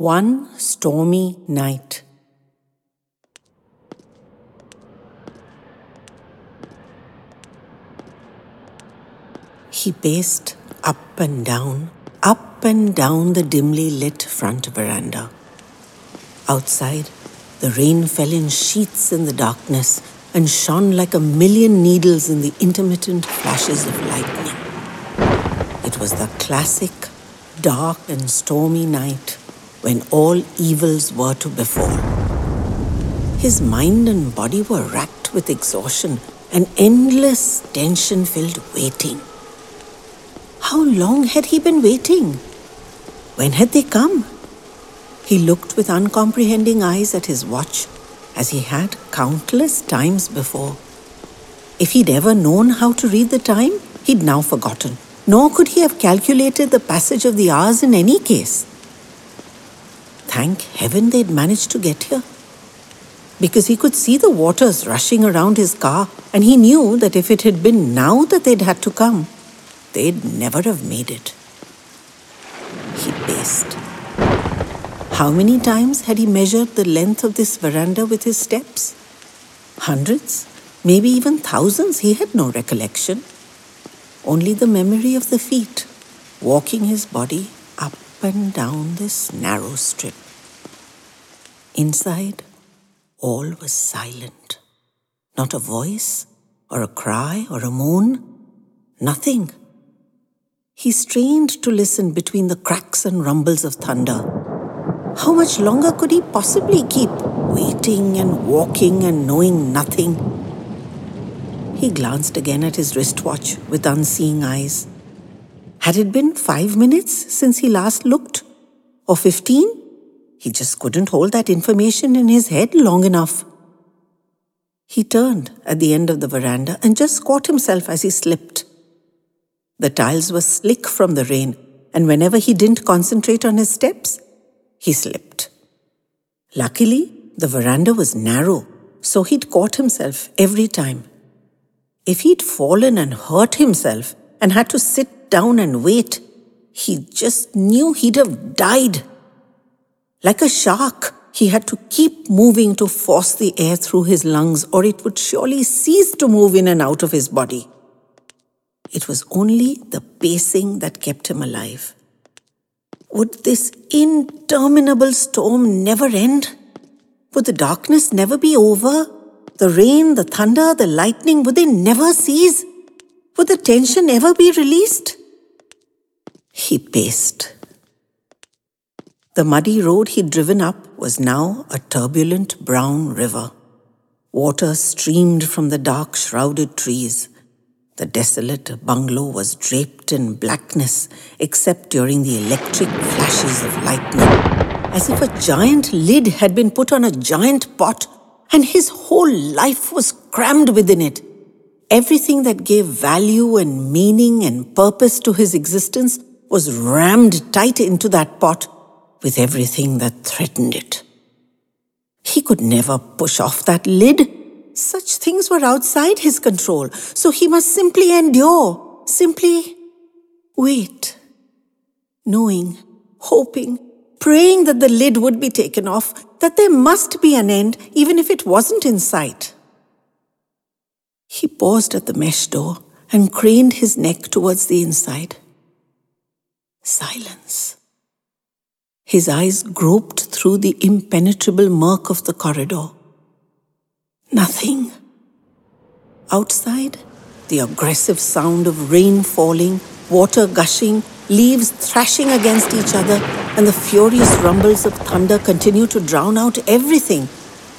One stormy night. He paced up and down, up and down the dimly lit front veranda. Outside, the rain fell in sheets in the darkness and shone like a million needles in the intermittent flashes of lightning. It was the classic dark and stormy night when all evils were to befall. His mind and body were racked with exhaustion and endless tension filled waiting. How long had he been waiting? When had they come? He looked with uncomprehending eyes at his watch, as he had countless times before. If he'd ever known how to read the time, he'd now forgotten, nor could he have calculated the passage of the hours in any case. Thank heaven they'd managed to get here. Because he could see the waters rushing around his car, and he knew that if it had been now that they'd had to come, they'd never have made it. He paced. How many times had he measured the length of this veranda with his steps? Hundreds, maybe even thousands, he had no recollection. Only the memory of the feet walking his body up and down this narrow strip. Inside, all was silent. Not a voice, or a cry, or a moan. Nothing. He strained to listen between the cracks and rumbles of thunder. How much longer could he possibly keep waiting and walking and knowing nothing? He glanced again at his wristwatch with unseeing eyes. Had it been five minutes since he last looked? Or fifteen? He just couldn't hold that information in his head long enough. He turned at the end of the veranda and just caught himself as he slipped. The tiles were slick from the rain, and whenever he didn't concentrate on his steps, he slipped. Luckily, the veranda was narrow, so he'd caught himself every time. If he'd fallen and hurt himself and had to sit down and wait, he just knew he'd have died. Like a shark, he had to keep moving to force the air through his lungs, or it would surely cease to move in and out of his body. It was only the pacing that kept him alive. Would this interminable storm never end? Would the darkness never be over? The rain, the thunder, the lightning, would they never cease? Would the tension ever be released? He paced. The muddy road he'd driven up was now a turbulent brown river. Water streamed from the dark, shrouded trees. The desolate bungalow was draped in blackness except during the electric flashes of lightning, as if a giant lid had been put on a giant pot and his whole life was crammed within it. Everything that gave value and meaning and purpose to his existence was rammed tight into that pot with everything that threatened it. He could never push off that lid such things were outside his control, so he must simply endure, simply wait, knowing, hoping, praying that the lid would be taken off, that there must be an end, even if it wasn't in sight. He paused at the mesh door and craned his neck towards the inside. Silence. His eyes groped through the impenetrable murk of the corridor. Nothing. Outside, the aggressive sound of rain falling, water gushing, leaves thrashing against each other, and the furious rumbles of thunder continue to drown out everything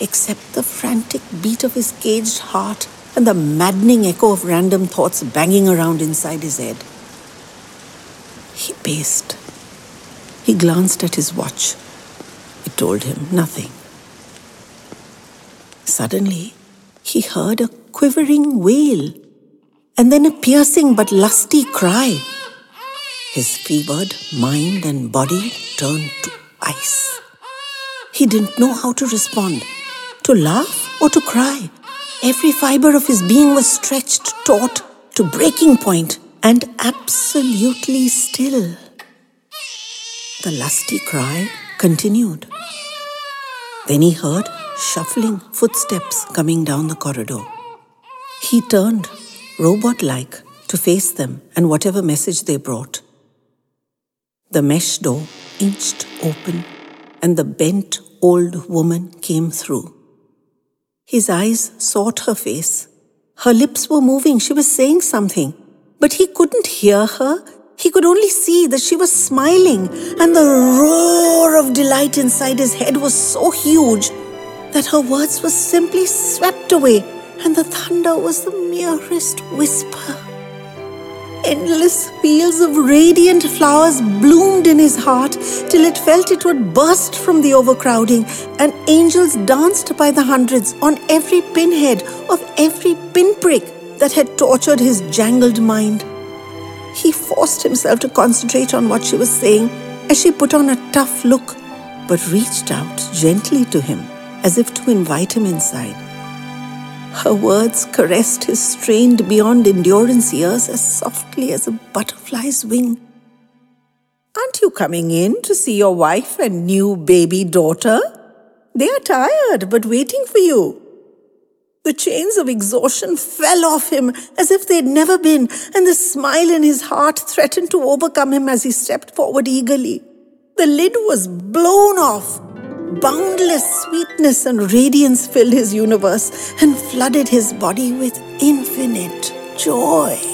except the frantic beat of his caged heart and the maddening echo of random thoughts banging around inside his head. He paced. He glanced at his watch. It told him nothing. Suddenly, he heard a quivering wail and then a piercing but lusty cry. His fevered mind and body turned to ice. He didn't know how to respond to laugh or to cry. Every fiber of his being was stretched taut to breaking point and absolutely still. The lusty cry continued. Then he heard shuffling footsteps coming down the corridor. He turned, robot like, to face them and whatever message they brought. The mesh door inched open, and the bent old woman came through. His eyes sought her face. Her lips were moving. She was saying something. But he couldn't hear her. He could only see that she was smiling, and the roar of delight inside his head was so huge that her words were simply swept away, and the thunder was the merest whisper. Endless fields of radiant flowers bloomed in his heart till it felt it would burst from the overcrowding, and angels danced by the hundreds on every pinhead of every pinprick that had tortured his jangled mind. He forced himself to concentrate on what she was saying as she put on a tough look, but reached out gently to him as if to invite him inside. Her words caressed his strained beyond endurance ears as softly as a butterfly's wing. Aren't you coming in to see your wife and new baby daughter? They are tired but waiting for you. The chains of exhaustion fell off him as if they'd never been, and the smile in his heart threatened to overcome him as he stepped forward eagerly. The lid was blown off, Boundless sweetness and radiance filled his universe and flooded his body with infinite joy.